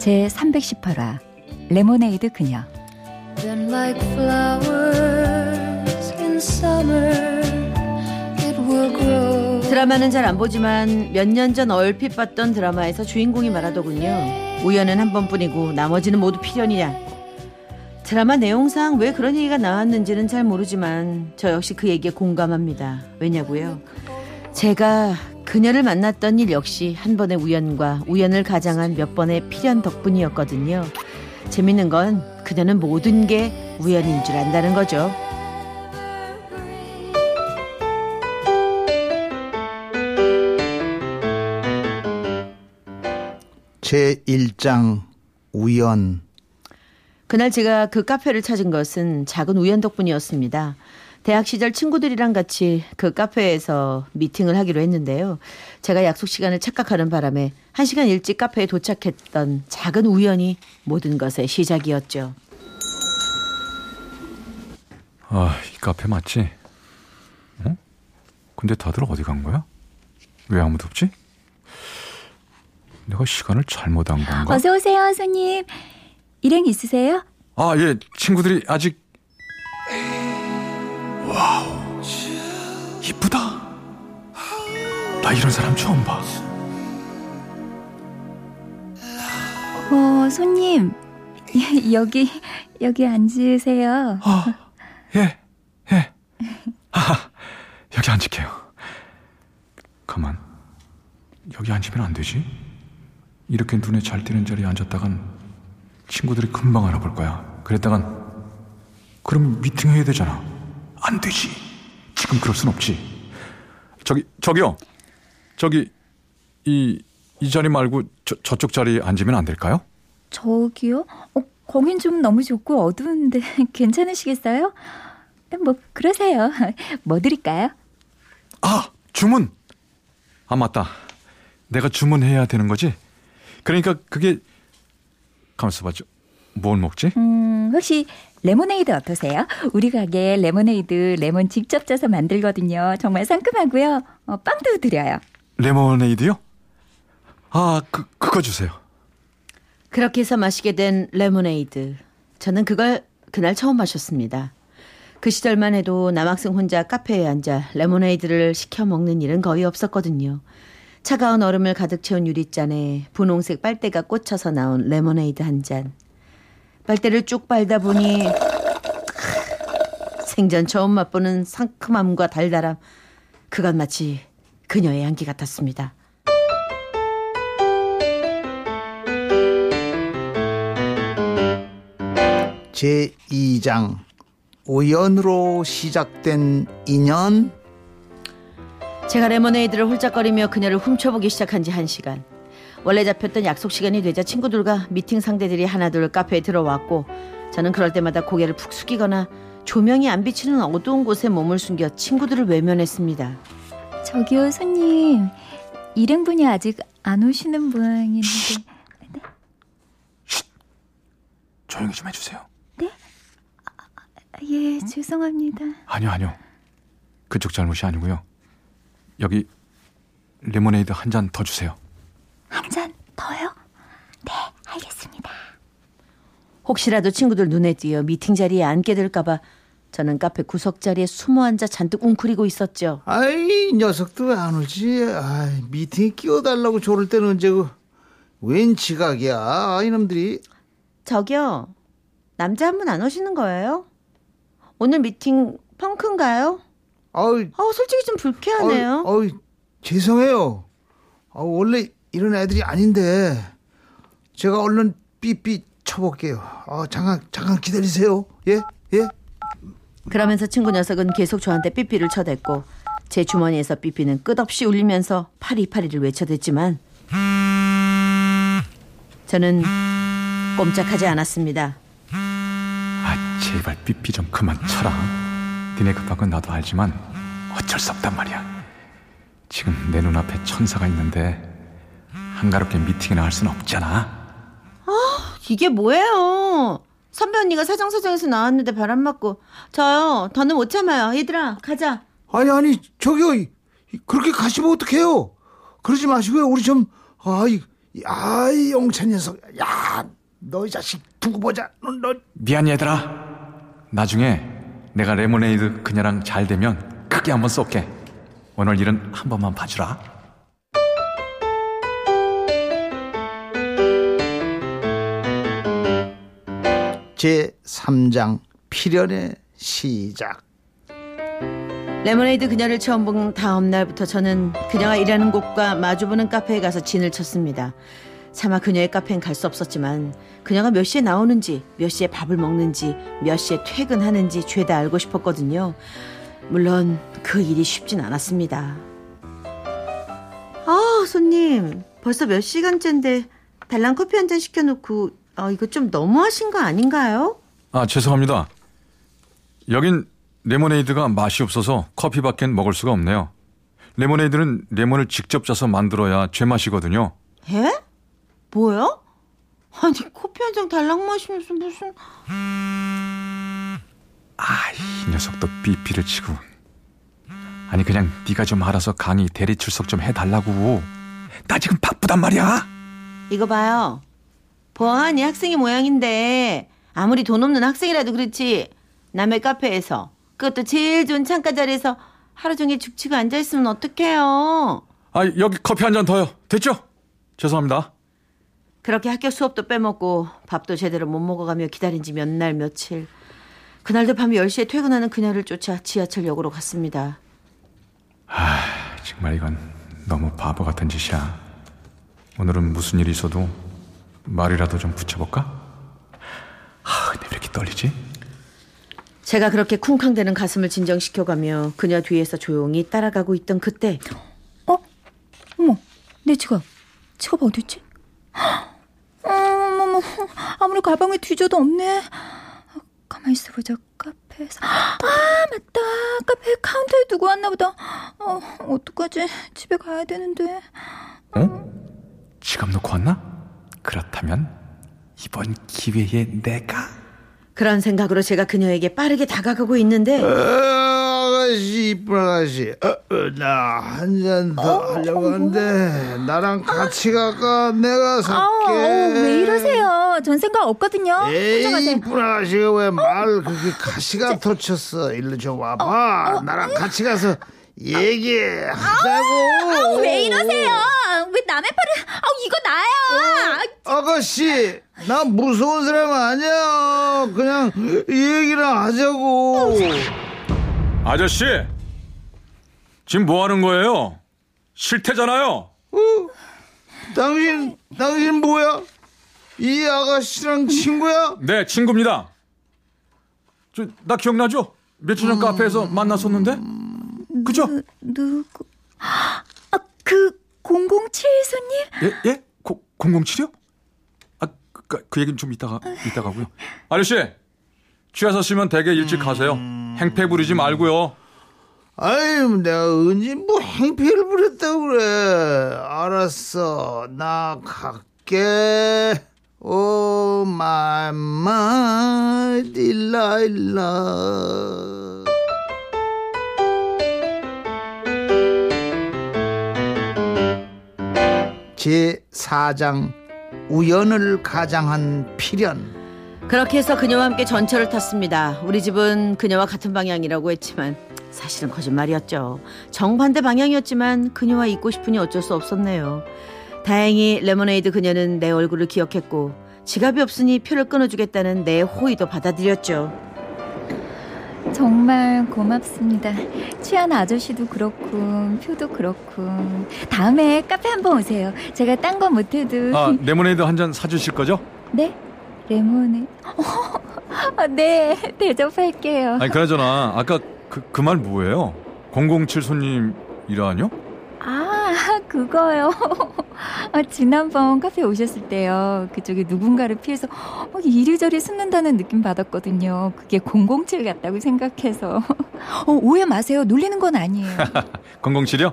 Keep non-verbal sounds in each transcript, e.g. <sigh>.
제 318화 레모네이드 그녀 Then like flowers in summer it will grow 드라마는 잘 안 보지만 몇 년 전 얼핏 봤던 드라마에서 주인공이 말하더군요. 우연은 한 번뿐이고 나머지는 모두 필연이야. 드라마 내용상 왜 그런 얘기가 나왔는지는 잘 모르지만 저 역시 그 얘기에 공감합니다. 왜냐고요? 제가 그녀를 만났던 일 역시 한 번의 우연과 우연을 가장한 몇 번의 필연 덕분이었거든요. 재밌는 건 그녀는 모든 게 우연인 줄 안다는 거죠. 제 1장 우연 그날 제가 그 카페를 찾은 것은 작은 우연 덕분이었습니다. 대학 시절 친구들이랑 같이 그 카페에서 미팅을 하기로 했는데요. 제가 약속 시간을 착각하는 바람에 한 시간 일찍 카페에 도착했던 작은 우연이 모든 것의 시작이었죠. 아, 이 카페 맞지? 어? 근데 다들 어디 간 거야? 왜 아무도 없지? 내가 시간을 잘못 한 건가? 어서 오세요, 손님. 일행 있으세요? 아, 예. 친구들이 아직 와우. 이쁘다. 나 이런 사람 처음 봐. 어, 손님. 여기, 여기 앉으세요. 어, 예, 예. 아, 여기 앉을게요. 가만. 여기 앉으면 안 되지? 이렇게 눈에 잘 띄는 자리에 앉았다간 친구들이 금방 알아볼 거야. 그랬다간, 그럼 미팅해야 되잖아. 안 되지. 지금 그럴 순 없지. 저기, 저기요. 저기, 이, 이 자리 말고 저, 저쪽 자리에 앉으면 안 될까요? 저기요? 어, 거긴 좀 너무 좁고 어두운데 <laughs> 괜찮으시겠어요? 뭐, 그러세요. <laughs> 뭐 드릴까요? 아, 주문! 아, 맞다. 내가 주문해야 되는 거지? 그러니까 그게, 가만있어 봐요. 뭘 먹지? 음, 혹시 레모네이드 어떠세요? 우리 가게 레모네이드 레몬 직접 짜서 만들거든요. 정말 상큼하고요. 어, 빵도 드려요. 레모네이드요? 아, 그, 그거 주세요. 그렇게 해서 마시게 된 레모네이드. 저는 그걸 그날 처음 마셨습니다. 그 시절만 해도 남학생 혼자 카페에 앉아 레모네이드를 시켜 먹는 일은 거의 없었거든요. 차가운 얼음을 가득 채운 유리잔에 분홍색 빨대가 꽂혀서 나온 레모네이드 한 잔. 빨대를 쭉 빨다 보니 생전 처음 맛보는 상큼함과 달달함 그건 마치 그녀의 향기 같았습니다. 제 2장 우연으로 시작된 인연 제가 레모네이드를 홀짝거리며 그녀를 훔쳐보기 시작한 지 한 시간 원래 잡혔던 약속 시간이 되자 친구들과 미팅 상대들이 하나둘 카페에 들어왔고 저는 그럴 때마다 고개를 푹 숙이거나 조명이 안 비치는 어두운 곳에 몸을 숨겨 친구들을 외면했습니다. 저기요 손님 일행분이 아직 안 오시는 모양인데 네? 조용히 좀 해주세요. 네? 아, 예 죄송합니다. 아니요 아니요 그쪽 잘못이 아니고요. 여기 레모네이드 한 잔 더 주세요. 한 잔 더요? 네, 알겠습니다. 혹시라도 친구들 눈에 띄어 미팅 자리에 앉게 될까봐 저는 카페 구석 자리에 숨어 앉아 잔뜩 웅크리고 있었죠. 아이 녀석도 왜 안 오지? 아이, 미팅에 끼워달라고 조를 때는 언제고? 웬 지각이야? 아, 이놈들이. 저기요, 남자 한 분 안 오시는 거예요? 오늘 미팅 펑크인가요? 아우, 아우 솔직히 좀 불쾌하네요. 아우, 죄송해요. 아, 원래 이런 애들이 아닌데 제가 얼른 삐삐 쳐볼게요. 아, 잠깐 잠깐 기다리세요. 예 예. 그러면서 친구 녀석은 계속 저한테 삐삐를 쳐댔고 제 주머니에서 삐삐는 끝없이 울리면서 파리파리를 외쳐댔지만 저는 꼼짝하지 않았습니다. 아 제발 삐삐 좀 그만 쳐라. 니네 급한 건 나도 알지만 어쩔 수 없단 말이야. 지금 내 눈앞에 천사가 있는데 한가롭게 미팅이나 할 수는 없잖아. 이게 뭐예요? 선배 언니가 사정사정에서 나왔는데 바람 맞고 저요 더는 못 참아요. 얘들아 가자. 아니 아니 저기요 그렇게 가시면 어떡해요 그러지 마시고요 우리 좀 아이 아이 영찬 녀석 야 너 이 자식 두고 보자 너, 너 미안 얘들아. 나중에 내가 레모네이드 그녀랑 잘 되면 크게 한번 쏠게. 오늘 일은 한 번만 봐주라. 제 3장 필연의 시작 레모네이드 그녀를 처음 본 다음 날부터 저는 그녀가 일하는 곳과 마주보는 카페에 가서 진을 쳤습니다. 차마 그녀의 카페엔 갈 수 없었지만 그녀가 몇 시에 나오는지, 몇 시에 밥을 먹는지, 몇 시에 퇴근하는지 죄다 알고 싶었거든요. 물론 그 일이 쉽진 않았습니다. 아, 손님. 벌써 몇 시간째인데 달랑 커피 한 잔 시켜놓고 아, 이거 좀 너무하신 거 아닌가요? 아 죄송합니다. 여긴 레모네이드가 맛이 없어서 커피밖엔 먹을 수가 없네요. 레모네이드는 레몬을 직접 짜서 만들어야 제맛이거든요. 에? 뭐요? 아니 커피 한 잔 달랑 마시면서 무슨 아, 이 녀석도 삐삐를 치고. 아니 그냥 네가 좀 알아서 강의 대리 출석 좀 해달라고. 나 지금 바쁘단 말이야. 이거 봐요 보아하니 학생의 모양인데 아무리 돈 없는 학생이라도 그렇지 남의 카페에서 그것도 제일 좋은 창가 자리에서 하루 종일 죽치고 앉아 있으면 어떡해요 아 여기 커피 한 잔 더요. 됐죠? 죄송합니다. 그렇게 학교 수업도 빼먹고 밥도 제대로 못 먹어가며 기다린 지 몇 날 며칠 그날도 밤 10시에 퇴근하는 그녀를 쫓아 지하철역으로 갔습니다 정말 이건 너무 바보 같은 짓이야. 오늘은 무슨 일이 있어도 말이라도 좀 붙여볼까? 아, 근데 왜 이렇게 떨리지? 제가 그렇게 쿵쾅대는 가슴을 진정시켜가며 그녀 뒤에서 조용히 따라가고 있던 그때 어? 어머, 내 지갑. 지갑 어딨지? 어머머, 아무리 가방에 뒤져도 없네. 가만히 있어보자, 카페에서. 아, 맞다. 카페 카운터에 두고 왔나 보다. 어, 어떡하지? 집에 가야 되는데. 어? 지갑 놓고 왔나? 그렇다면 이번 기회에 내가? 그런 생각으로 제가 그녀에게 빠르게 다가가고 있는데. 어, 아가씨 이쁜 아가씨. 어, 나한 잔더 하려고 하는데 나랑 같이 갈까? 내가 살게. 어, 왜 이러세요? 전 생각 없거든요. 에이. 이쁜 아가씨가 왜 말 그렇게 가시가 터쳤어? 일로 좀 와봐. 나랑 같이 가서 얘기하자고 아우, 왜 이러세요? 왜 남의 팔을, 아우, 이거 나요! 아가씨 나 무서운 사람 아니야 그냥 얘기를 하자고 아저씨 지금 뭐 하는 거예요? 실태잖아요. 어? 당신 당신 뭐야 이 아가씨랑 친구야 네 친구입니다. 저 나 기억나죠? 며칠 전 카페에서 만났었는데 그죠? 누구? 아, 그 007 손님? 예 예? 007이요? 아, 그, 그 얘기는 좀 이따가 이따가 하고요. 아저씨 취하셨으면 되게 일찍 가세요. 행패 부리지 말고요. 아이 내가 언제 뭐 행패를 부렸다고 그래 알았어 나 갈게 Oh my my Delilah 제 4장 우연을 가장한 필연 그렇게 해서 그녀와 함께 전철을 탔습니다. 우리 집은 그녀와 같은 방향이라고 했지만 사실은 거짓말이었죠. 정반대 방향이었지만 그녀와 있고 싶으니 어쩔 수 없었네요. 다행히 레모네이드 그녀는 내 얼굴을 기억했고 지갑이 없으니 표를 끊어주겠다는 내 호의도 받아들였죠. 정말 고맙습니다. 취한 아저씨도 그렇고, 표도 그렇고. 다음에 카페 한번 오세요. 제가 딴 거 못해도. 아 레모네이드 한 잔 사주실 거죠? 네? 레모네. 어, 네, 대접할게요. 아니 그나저나 아까 그 그 말 뭐예요? 007 손님이라뇨? 아, 그거요. <laughs> 아, 지난번 카페 오셨을 때요. 그쪽에 누군가를 피해서 막 이리저리 숨는다는 느낌 받았거든요. 그게 007 같다고 생각해서. <laughs> 어, 오해 마세요. 놀리는 건 아니에요. <laughs> 007이요?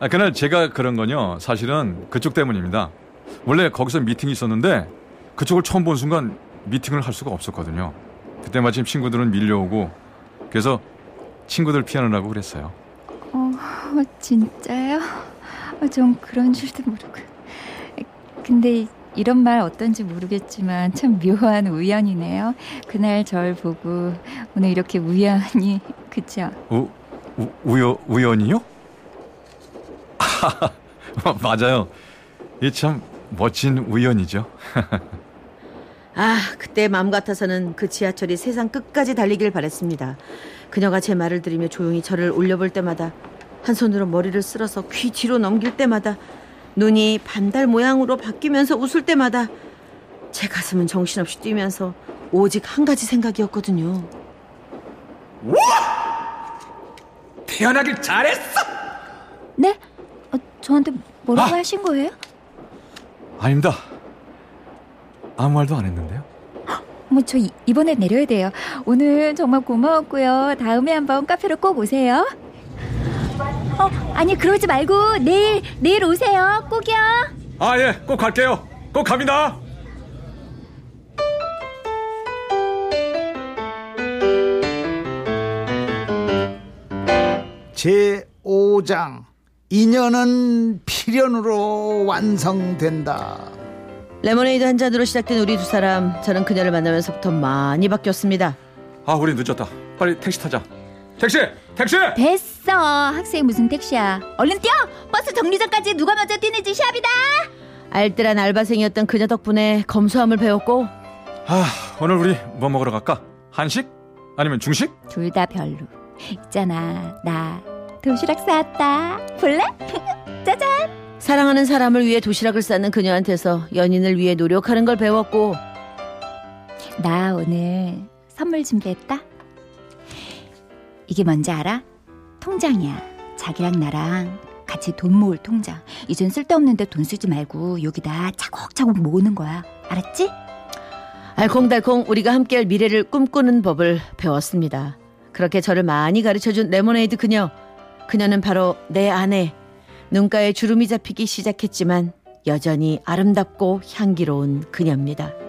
아, 그날 제가 그런 건요. 사실은 그쪽 때문입니다. 원래 거기서 미팅이 있었는데 그쪽을 처음 본 순간 미팅을 할 수가 없었거든요. 그때 마침 친구들은 밀려오고 그래서 친구들 피하느라고 그랬어요. 어, 진짜요? 어, 전 그런 줄도 모르고. 근데 이런 말 어떤지 모르겠지만 참 묘한 우연이네요. 그날 절 보고 오늘 이렇게 우연히 그쵸? 우, 우, 우여, 우연이요? <laughs> 맞아요. 이 참 멋진 우연이죠. <laughs> 아, 그때 마음 같아서는 그 지하철이 세상 끝까지 달리길 바랬습니다. 그녀가 제 말을 들으며 조용히 저를 올려볼 때마다 한 손으로 머리를 쓸어서 귀 뒤로 넘길 때마다 눈이 반달 모양으로 바뀌면서 웃을 때마다 제 가슴은 정신없이 뛰면서 오직 한 가지 생각이었거든요. 태어나길 잘했어! 네? 어, 저한테 뭐라고 아! 하신 거예요? 아닙니다. 아무 말도 안 했는데요. 어머, 저 이, 이번에 내려야 돼요. 오늘 정말 고마웠고요. 다음에 한번 카페로 꼭 오세요. 어, 아니 그러지 말고 내일 내일 오세요. 꼭이요. 아, 예, 꼭 갈게요. 꼭 갑니다. 제 5장 인연은 필연으로 완성된다. 레모네이드 한 잔으로 시작된 우리 두 사람 저는 그녀를 만나면서부터 많이 바뀌었습니다. 아, 우리 늦었다. 빨리 택시 타자. 택시! 택시! 됐어. 학생 무슨 택시야. 얼른 뛰어. 버스 정류장까지 누가 먼저 뛰는지 시합이다. 알뜰한 알바생이었던 그녀 덕분에 검소함을 배웠고 아, 오늘 우리 뭐 먹으러 갈까? 한식? 아니면 중식? 둘 다 별로. 있잖아. 나 도시락 싸왔다. 볼래? <laughs> 짜잔. 사랑하는 사람을 위해 도시락을 싸는 그녀한테서 연인을 위해 노력하는 걸 배웠고 나 오늘 선물 준비했다. 이게 뭔지 알아? 통장이야. 자기랑 나랑 같이 돈 모을 통장. 이젠 쓸데없는데 돈 쓰지 말고 여기다 차곡차곡 모으는 거야. 알았지? 알콩달콩 우리가 함께할 미래를 꿈꾸는 법을 배웠습니다. 그렇게 저를 많이 가르쳐준 레모네이드 그녀. 그녀는 바로 내 아내. 눈가에 주름이 잡히기 시작했지만 여전히 아름답고 향기로운 그녀입니다.